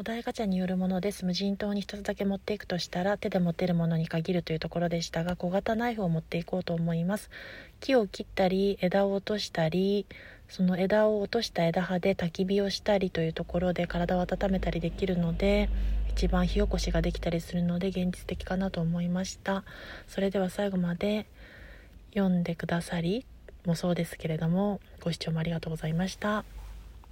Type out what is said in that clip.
お題ガチャによるものです。無人島に1つだけ持っていくとしたら手で持てるものに限るというところでしたが小型ナイフを持っていこうと思います。木を切ったり枝を落としたりその枝を落とした枝葉で焚き火をしたりというところで体を温めたりできるので一番火起こしができたりするので現実的かなと思いました。それでは最後まで読んでくださりもそうですけれどもご視聴もありがとうございました。